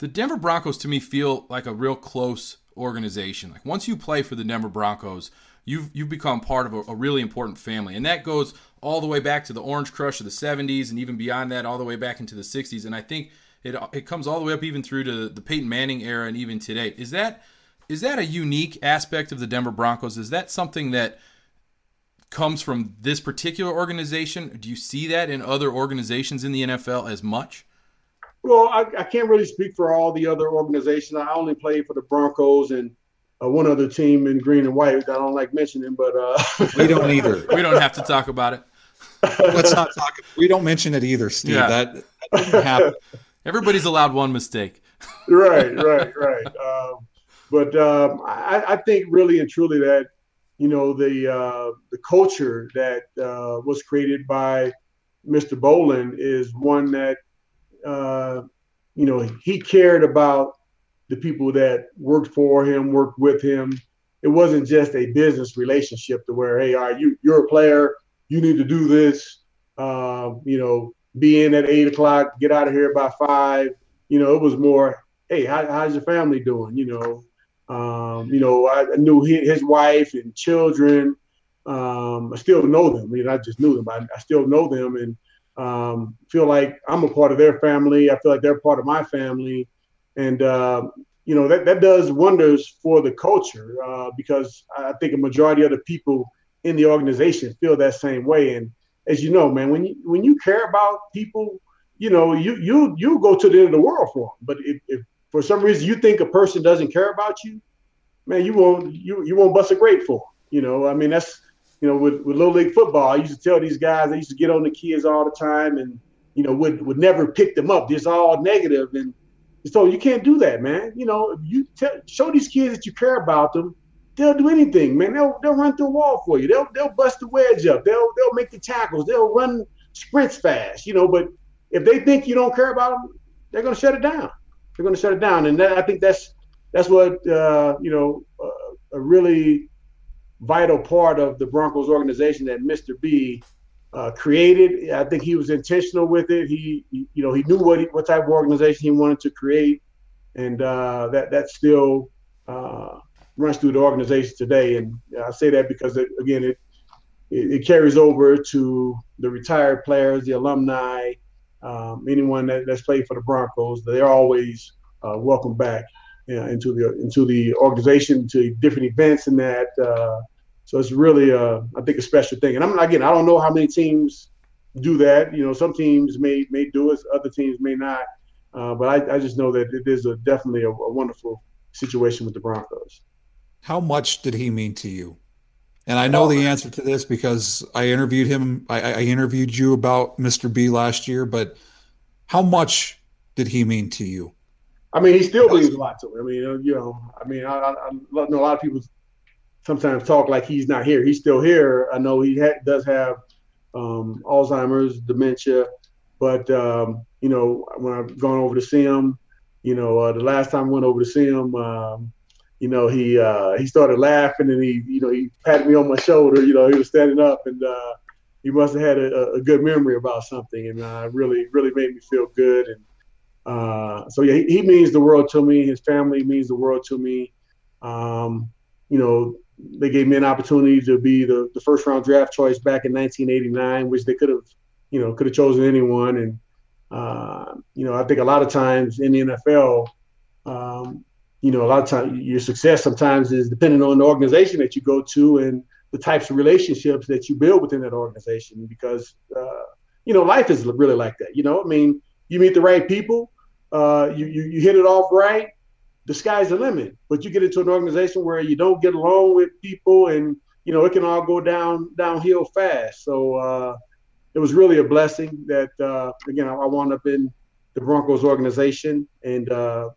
the Denver Broncos to me feel like a real close organization. Like once you play for the Denver Broncos, you've you've become part of a, a, really important family, and that goes all the way back to the Orange Crush of the '70s, and even beyond that, all the way back into the '60s. And I think it it comes all the way up even through to the Peyton Manning era, and even today. Is that is that a unique aspect of the Denver Broncos? Is that something that comes from this particular organization? Do you see that in other organizations in the NFL as much? Well, I, I, can't really speak for all the other organizations. I only played for the Broncos and uh, one other team in green and white. I don't like mentioning, but uh... we don't either. we don't have to talk about it. Let's not talk. We don't mention it either, Steve. Yeah. That, that doesn't happen. Everybody's allowed one mistake. right, right, right. Um, but um, I, I, think really and truly that you know the uh, the culture that uh, was created by Mr. Bowlen is one that uh, you know, he cared about the people that worked for him, worked with him. It wasn't just a business relationship to where, hey, right, you you're a player, you need to do this. Uh, you know, be in at eight o'clock, get out of here by five. You know, it was more, hey, how, how's your family doing? You know, um, you know, I, knew his, his wife and children. Um, I still know them. I mean, I just knew them. I, I still know them, and um, feel like I'm a part of their family. I feel like they're part of my family, and uh, you know that that does wonders for the culture uh, because I think a majority of the people in the organization feel that same way. And as you know, man, when you when you care about people, you know you you you go to the end of the world for them. But if, if for some reason you think a person doesn't care about you, man, you won't you you won't bust a grape for. Them. You know, I mean that's you know, with, with little league football, I used to tell these guys, I used to get on the kids all the time and, you know, would, would never pick them up. It's all negative. And so you can't do that, man. You know, you tell, show these kids that you care about them. They'll do anything, man. They'll, they'll run through a wall for you. They'll, they'll bust the wedge up. They'll, they'll make the tackles. They'll run sprints fast, you know, but if they think you don't care about them, they're going to shut it down. They're going to shut it down. And that, I think that's, that's what, uh, you know, uh, a really vital part of the Broncos organization that Mr. B uh, created. I think he was intentional with it. He, you know, he knew what what type of organization he wanted to create, and uh, that that still uh, runs through the organization today. And I say that because it, again, it, it, carries over to the retired players, the alumni, um, anyone that, that's played for the Broncos. They're always uh, welcome back uh, into the into the organization, to different events, and that. So it's really, uh, I think, a special thing. And I'm again, I don't know how many teams do that. You know, some teams may may do it, other teams may not. Uh, but I, I, just know that it is a definitely a, a, wonderful situation with the Broncos. How much did he mean to you? And I know the answer to this because I interviewed him. I, I interviewed you about Mr. B last year, but how much did he mean to you? I mean, he still means a lot to me. I mean, you know, I mean, I, I, I know a lot of people sometimes talk like he's not here. He's still here. I know he ha- does have um, Alzheimer's, dementia, but um, you know, when I've gone over to see him, you know, uh, the last time I went over to see him, um, you know, he uh, he started laughing and he, you know, he patted me on my shoulder. You know, he was standing up and uh, he must have had a, a, good memory about something, and uh, really, really made me feel good. And uh, so, yeah, he, he, means the world to me. His family means the world to me. Um, you know, they gave me an opportunity to be the, the first round draft choice back in 1989, which they could have, you know, could have chosen anyone. And uh, you know, I think a lot of times in the NFL, um, you know, a lot of times your success sometimes is dependent on the organization that you go to and the types of relationships that you build within that organization. Because uh, you know, life is really like that. You know, I mean, you meet the right people, uh, you, you you hit it off right, the sky's the limit. But you get into an organization where you don't get along with people, and you know, it can all go down downhill fast. So uh, it was really a blessing that uh, again I, I wound up in the Broncos organization, and uh,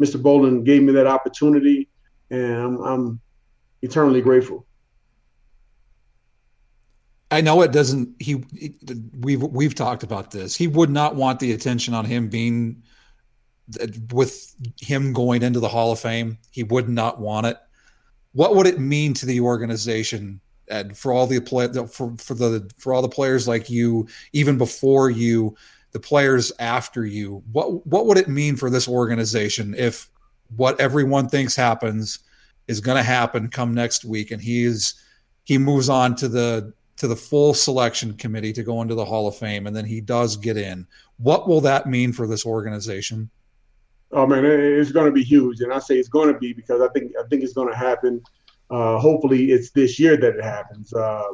Mr. Bowlen gave me that opportunity, and I'm, I'm eternally grateful. I know it doesn't. He we've we've talked about this. He would not want the attention on him being with him going into the Hall of Fame. He would not want it. What would it mean to the organization and for all the play for for the for all the players like you, even before you, the players after you? What what would it mean for this organization if what everyone thinks happens is going to happen come next week, and he is he moves on to the to the full selection committee to go into the Hall of Fame, and then he does get in. What will that mean for this organization? Oh man, it's going to be huge, and I say it's going to be because I think I think it's going to happen. Uh, hopefully, it's this year that it happens. Uh,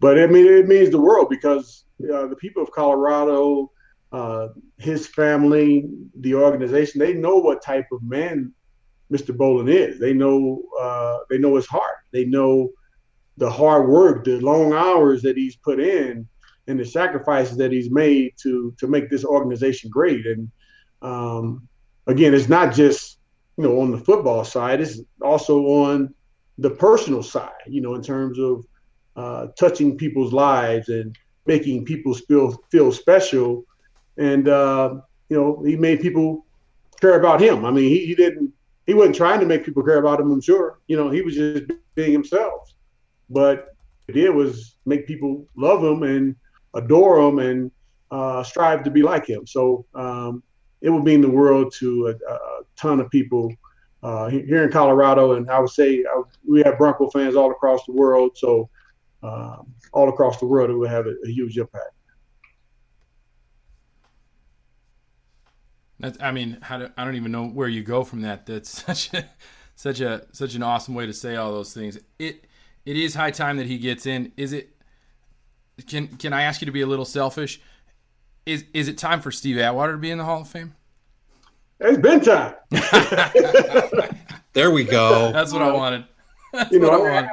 but I mean, it means the world because uh, the people of Colorado, uh, his family, the organization, they know what type of man Mr. Bowlen is. They know uh, they know his heart. They know the hard work, the long hours that he's put in, and the sacrifices that he's made to to make this organization great. And um, again, it's not just you know on the football side; it's also on the personal side. You know, in terms of uh, touching people's lives and making people feel feel special. And uh, you know, he made people care about him. I mean, he, he didn't. He wasn't trying to make people care about him. I'm sure. You know, he was just being himself. But it did was make people love him and adore him and uh, strive to be like him. So um, it would mean the world to a, a ton of people uh, here in Colorado, and I would say I, we have Bronco fans all across the world. So um, all across the world, it would have a, a huge impact. That's, I mean, do, I don't even know where you go from that. That's such a, such a, such an awesome way to say all those things. It, it is high time that he gets in. Is it? Can Can I ask you to be a little selfish? Is Is it time for Steve Atwater to be in the Hall of Fame? It's been time. there we go. That's what I wanted. That's you know, I, wanted.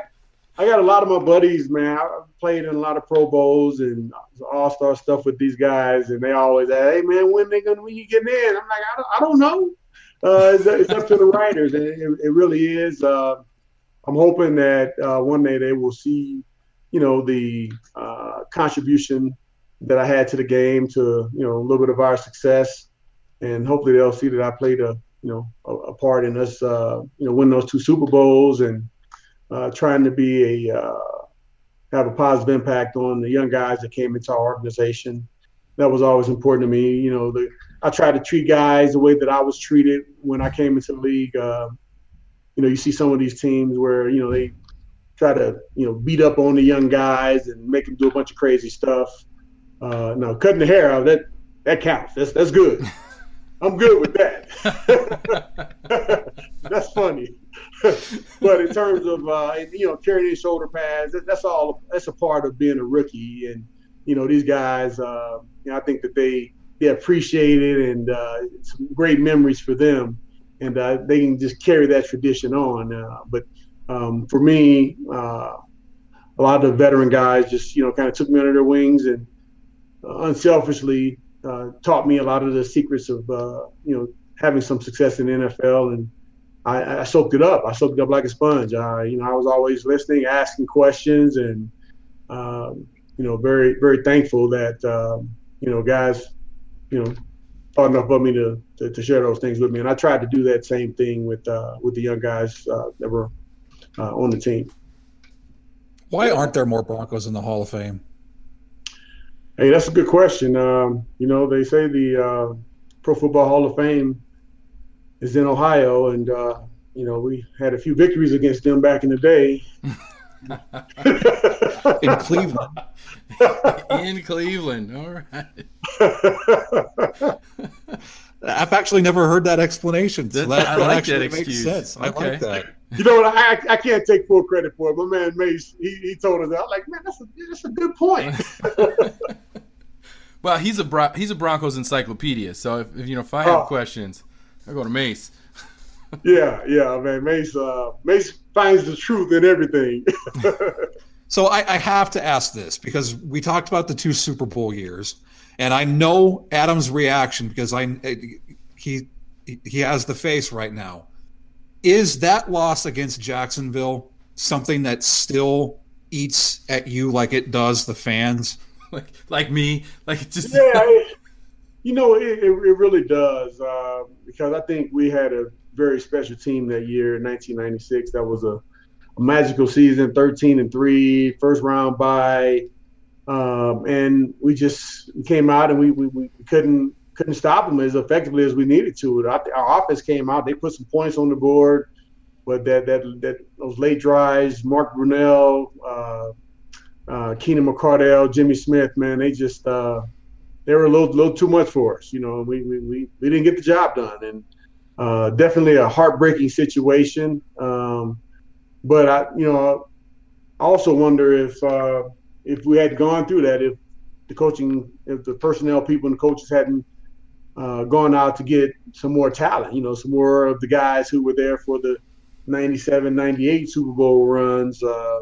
I got a lot of my buddies, man. I played in a lot of Pro Bowls and All Star stuff with these guys, and they always say, "Hey, man, when they gonna when you getting in?" I'm like, I don't, I don't know. Uh, it's, it's, up to the writers, and it, it really is. Uh, I'm hoping that uh, one day they will see, you know, the uh, contribution that I had to the game, to you know, a little bit of our success, and hopefully they'll see that I played a you know a, a part in us, uh, you know, win those two Super Bowls and uh, trying to be a uh, have a positive impact on the young guys that came into our organization. That was always important to me. You know, the, I tried to treat guys the way that I was treated when I came into the league. Uh, you know, you see some of these teams where, you know, they try to, you know, beat up on the young guys and make them do a bunch of crazy stuff. Uh, no, cutting the hair out, that, that counts. That's, that's good. I'm good with that. that's funny. but in terms of, uh, you know, carrying shoulder pads, that, that's all, that's a part of being a rookie. And, you know, these guys, uh, you know, I think that they, they appreciate it and uh, some great memories for them and uh, they can just carry that tradition on. Uh, but um, for me, uh, a lot of the veteran guys just you know kind of took me under their wings and unselfishly uh, taught me a lot of the secrets of uh, you know having some success in the NFL and I, I, soaked it up. I soaked it up like a sponge. I, you know, I was always listening, asking questions, and um, you know, very, very thankful that um, you know, guys, you know, thought enough of me to, to, to share those things with me. And I tried to do that same thing with uh, with the young guys uh, that were uh, on the team. Why aren't there more Broncos in the Hall of Fame? Hey, that's a good question. Um, you know, they say the uh, Pro Football Hall of Fame is in Ohio, and uh, you know we had a few victories against them back in the day. in Cleveland. in Cleveland, all right. I've actually never heard that explanation. So that, I like that excuse. Makes sense. Okay. I like that. You know what? I, I can't take full credit for it. My man Mace, he, he told us that. I'm like, man, that's a, that's a good point. well, he's a Bro- he's a Broncos encyclopedia. So if, if you know if I have oh. questions, I go to Mace. yeah, yeah, man. Mace uh, Mace finds the truth in everything. so I, I have to ask this because we talked about the two Super Bowl years, and I know Adam's reaction because I he he has the face right now. Is that loss against Jacksonville something that still eats at you like it does the fans? like like me, like just yeah. It, you know, it, it, really does uh, because I think we had a very special team that year in 1996. That was a, a magical season, 13 and three, first round bye, um, and we just came out and we, we, we couldn't couldn't stop them as effectively as we needed to. Our, our offense came out; they put some points on the board, but that that that those late drives, Mark Brunell, uh, uh, Keenan McCardell, Jimmy Smith, man, they just uh, they were a little little too much for us. You know, we we we, we didn't get the job done, and uh, definitely a heartbreaking situation. Um, but I, you know, I also wonder if uh, if we had gone through that, if the coaching, if the personnel people and the coaches hadn't uh, gone out to get some more talent, you know, some more of the guys who were there for the 97, 98 Super Bowl runs. Uh,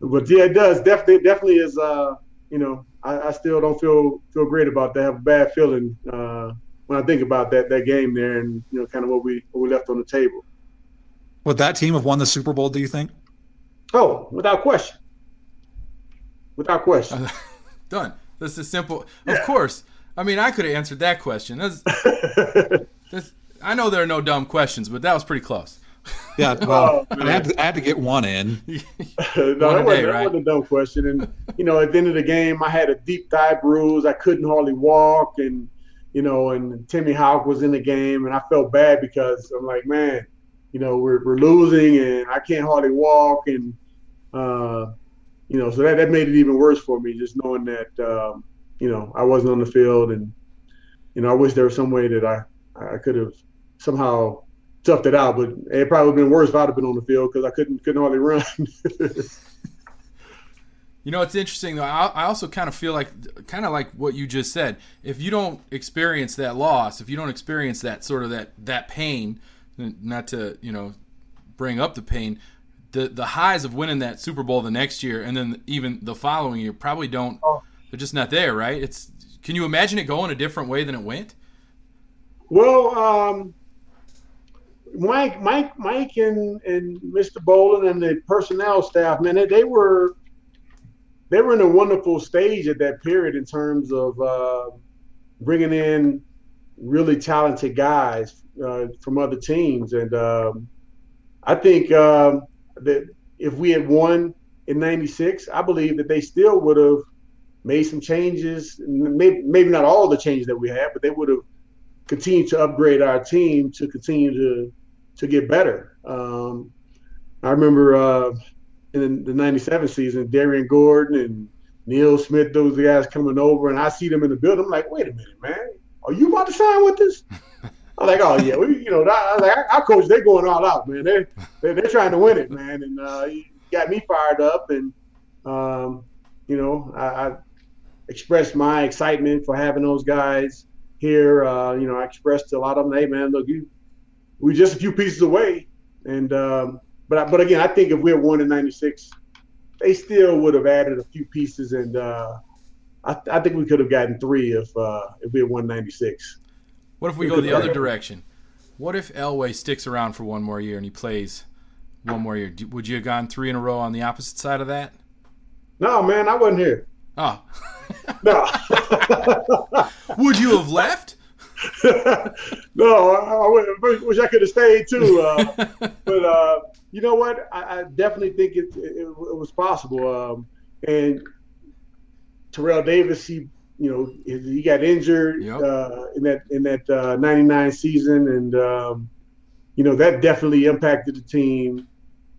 but yeah, it does definitely definitely is. Uh, you know, I, I, still don't feel feel great about that. I have a bad feeling uh, when I think about that that game there, and you know, kind of what we what we left on the table. Would that team have won the Super Bowl? Do you think? Oh, without question. Without question. Done. This is simple. Yeah. Of course. I mean, I could have answered that question. That's, that's, I know there are no dumb questions, but that was pretty close. Yeah, well, oh, I, had to, I, had to, get one in. no, one that, wasn't, day, right? that wasn't a dumb question. And you know, at the end of the game, I had a deep thigh bruise. I couldn't hardly walk, and you know, and Timmy Hauck was in the game, and I felt bad because I'm like, man, you know, we're we're losing, and I can't hardly walk, and uh, you know, so that that made it even worse for me, just knowing that um, you know I wasn't on the field, and you know, I wish there was some way that I I could have somehow toughed it out, but it probably would have been worse if I'd have been on the field because I couldn't couldn't hardly run. you know, it's interesting though. I, I also kind of feel like, kind of like what you just said. If you don't experience that loss, if you don't experience that sort of that that pain, not to you know bring up the pain, the the highs of winning that Super Bowl the next year and then even the following year probably don't. Oh. They're just not there, right? It's. Can you imagine it going a different way than it went? Well, um, Mike, Mike, Mike, and and Mr. Bowlen and the personnel staff, man, they, they were they were in a wonderful stage at that period in terms of uh, bringing in really talented guys uh, from other teams, and um, I think um, that if we had won in '96, I believe that they still would have made some changes. Maybe maybe not all the changes that we had, but they would have continued to upgrade our team to continue to to get better. Um, I remember uh, in the '97 season, Darrien Gordon and Neil Smith, those guys coming over, and I see them in the building. I'm like, wait a minute, man, are you about to sign with us? I'm like, oh yeah, we, you know, I, I like, our coach, they're going all out, man. They're they're, they're trying to win it, man, and uh, he got me fired up, and um, you know, I, I, expressed my excitement for having those guys here. Uh, you know, I expressed to a lot of them, hey man, look, you we're just a few pieces away. And um, but but again, I think if we had won in '96, they still would have added a few pieces, and uh, I, I, think we could have gotten three if uh, if we had won '96. What if we, go the other direction? What if Elway sticks around for one more year and he plays one more year? Would you have gone three in a row on the opposite side of that? No, man, I wasn't here. Oh. no. Would you have left? no, I, I, wish I could have stayed too. Uh, but uh, you know what? I, I definitely think it, it, it, was possible. Um, and Terrell Davis, he you know he got injured yep. uh, in that in that '99 uh, season, and um, you know that definitely impacted the team.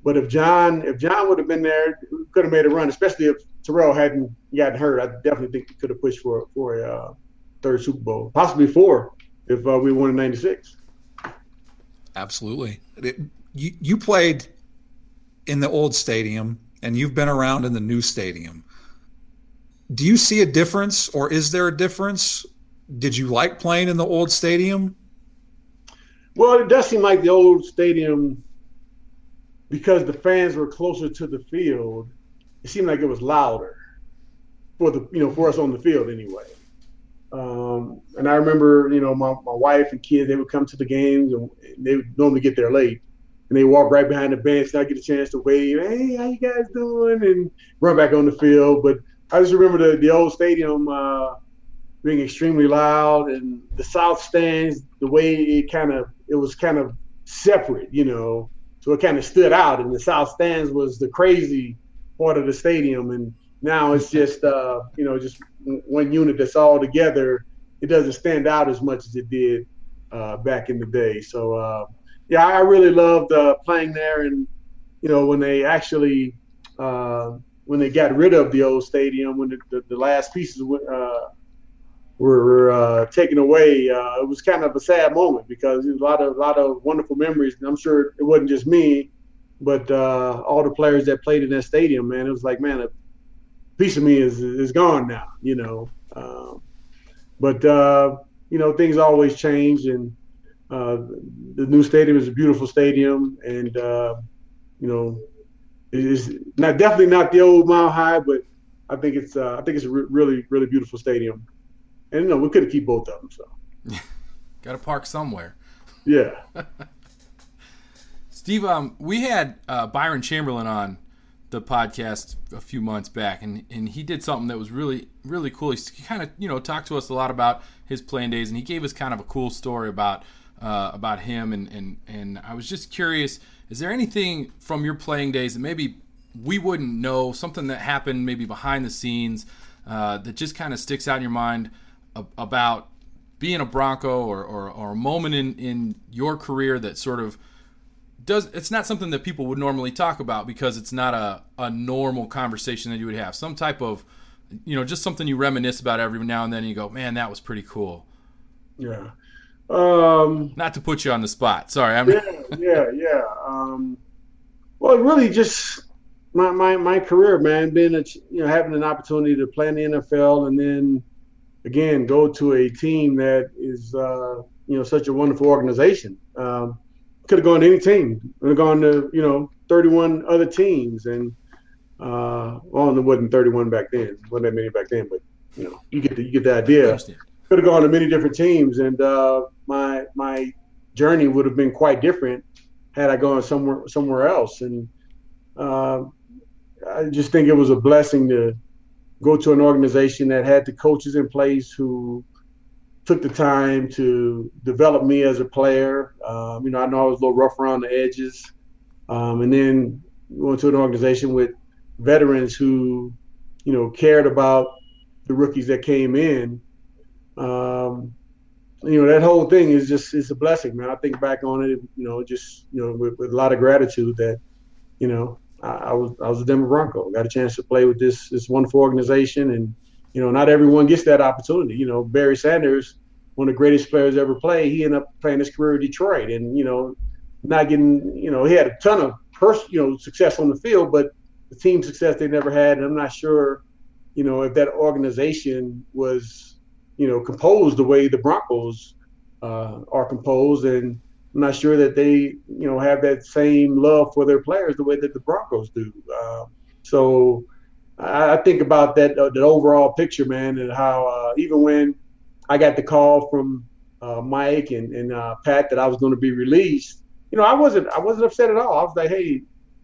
But if John if John would have been there, could have made a run, especially if Terrell hadn't gotten hurt. I definitely think he could have pushed for for a uh, third Super Bowl, possibly four, if uh, we won in '96. Absolutely. It, you you played in the old stadium, and you've been around in the new stadium do you see a difference or is there a difference? Did you like playing in the old stadium? Well, it does seem like the old stadium, because the fans were closer to the field, it seemed like it was louder for the you know for us on the field anyway. Um, and I remember, you know, my, my wife and kids, they would come to the games and they would normally get there late. And they walk right behind the bench and I get a chance to wave, hey, how you guys doing? And run back on the field. But I just remember the, the old stadium uh, being extremely loud and the south stands, the way it kind of it was kind of separate, you know, so it kind of stood out. And the south stands was the crazy part of the stadium, and now it's just uh, you know just one unit that's all together. It doesn't stand out as much as it did uh, back in the day. So uh, yeah, I really loved uh, playing there, and you know when they actually uh, when they got rid of the old stadium, when the, the, the last pieces uh, were uh, taken away, uh, it was kind of a sad moment because a lot of a lot of wonderful memories. And I'm sure it wasn't just me, but uh, all the players that played in that stadium. Man, it was like, man, a piece of me is is gone now. You know, um, but uh, you know things always change, and uh, the new stadium is a beautiful stadium, and you know it's not definitely not the old Mile High, but I think it's uh, I think it's a re- really really beautiful stadium, and you know we could have keep both of them. So, got to park somewhere. Yeah. Steve, um, we had uh, Byron Chamberlain on the podcast a few months back, and, and he did something that was really really cool. He kind of you know talked to us a lot about his playing days, and he gave us kind of a cool story about uh, about him, and and and I was just curious is there anything from your playing days that maybe we wouldn't know, something that happened maybe behind the scenes uh, that just kind of sticks out in your mind about being a Bronco or, or, or, a moment in, in your career that sort of does it's not something that people would normally talk about because it's not a, a normal conversation that you would have. Some type of you know just something you reminisce about every now and then and you go man that was pretty cool. Yeah um, Not to put you on the spot. Sorry. I'm... Yeah, yeah, yeah. Um, well, really, just my, my my career, man. Being a you know having an opportunity to play in the NFL and then again go to a team that is uh, you know such a wonderful organization. Um, could have gone to any team. Could have gone to you know 31 other teams and uh, well, it wasn't 31 back then. wasn't that many back then, but you know you get the, you get the idea could have gone to many different teams, and uh, my my journey would have been quite different had I gone somewhere somewhere else. And uh, I just think it was a blessing to go to an organization that had the coaches in place who took the time to develop me as a player. Um, you know, I know I was a little rough around the edges, um, and then going to an organization with veterans who, you know, cared about the rookies that came in um, you know that whole thing is just it's a blessing, man. I think back on it, you know, just you know with, with a lot of gratitude that you know I, I, was I was a Denver Bronco, got a chance to play with this this wonderful organization, and you know not everyone gets that opportunity. You know Barry Sanders, one of the greatest players ever played, he ended up playing his career in Detroit, and you know not getting you know he had a ton of pers- you know success on the field, but the team success they never had, and I'm not sure you know if that organization was you know, composed the way the Broncos uh, are composed, and I'm not sure that they, you know, have that same love for their players the way that the Broncos do. Uh, So I, I think about that uh, the overall picture, man, and how uh, even when I got the call from uh, Mike and, and uh, Pat that I was going to be released, you know, I wasn't I wasn't upset at all. I was like, hey,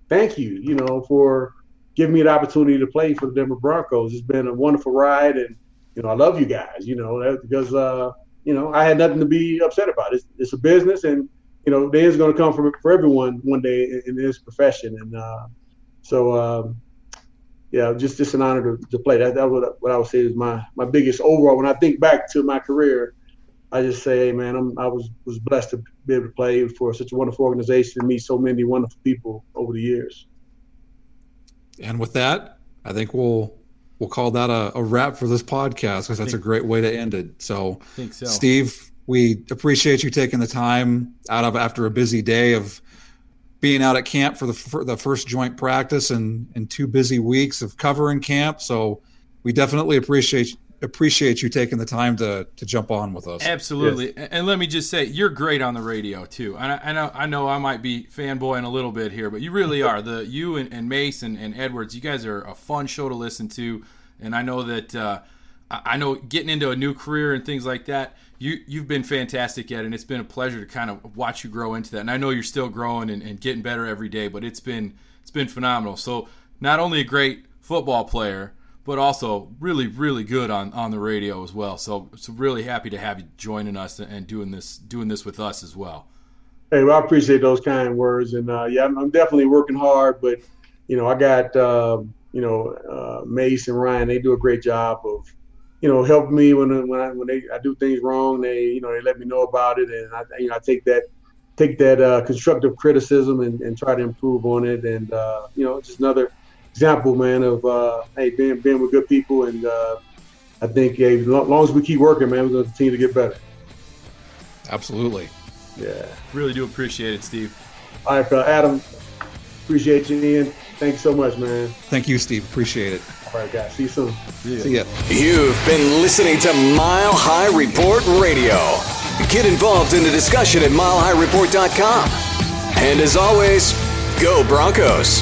thank you, you know, for giving me the opportunity to play for the Denver Broncos. It's been a wonderful ride, and you know, I love you guys. You know, because uh, you know I had nothing to be upset about. It's, it's a business, and you know, day is going to come for for everyone one day in, in this profession, and uh, so. Um, yeah, just just an honor to, to play. That that was what I would say is my my biggest overall. When I think back to my career, I just say, hey, man, I'm, I was was blessed to be able to play for such a wonderful organization and meet so many wonderful people over the years. And with that, I think we'll we'll call that a, a wrap for this podcast because that's a great way to end it. So, so, Steve, we appreciate you taking the time out of after a busy day of being out at camp for the for the first joint practice and and two busy weeks of covering camp. So, we definitely appreciate appreciate you taking the time to to jump on with us. Absolutely, yes. and let me just say, you're great on the radio too. And I, I, know I know I might be fanboying a little bit here, but you really are. The you and, and Mace and, and, Edwards, you guys are a fun show to listen to, and I know that uh, I know getting into a new career and things like that. You you've been fantastic at, it, and it's been a pleasure to kind of watch you grow into that. And I know you're still growing and, and getting better every day, but it's been it's been phenomenal. So not only a great football player but also really, really good on, on the radio as well. So, so really happy to have you joining us and doing this doing this with us as well. Hey, well, I appreciate those kind words, and uh, yeah, I'm, I'm, definitely working hard. But you know, I got uh, you know uh, Mace and Ryan; they do a great job of you know helping me when when I when they I do things wrong. They you know they let me know about it, and I you know I take that take that uh, constructive criticism and, and try to improve on it. And uh, you know, just another example, man, of uh, hey, being being with good people, and uh, I think hey, as long as we keep working, man, we're going to continue to get better. Absolutely. Yeah. Really do appreciate it, Steve. All right, uh, Adam. Appreciate you, Ian. Thanks so much, man. Thank you, Steve. Appreciate it. All right, guys. See you soon. See ya. See ya. You've been listening to Mile High Report Radio. Get involved in the discussion at milehighreport.com. And as always, go Broncos.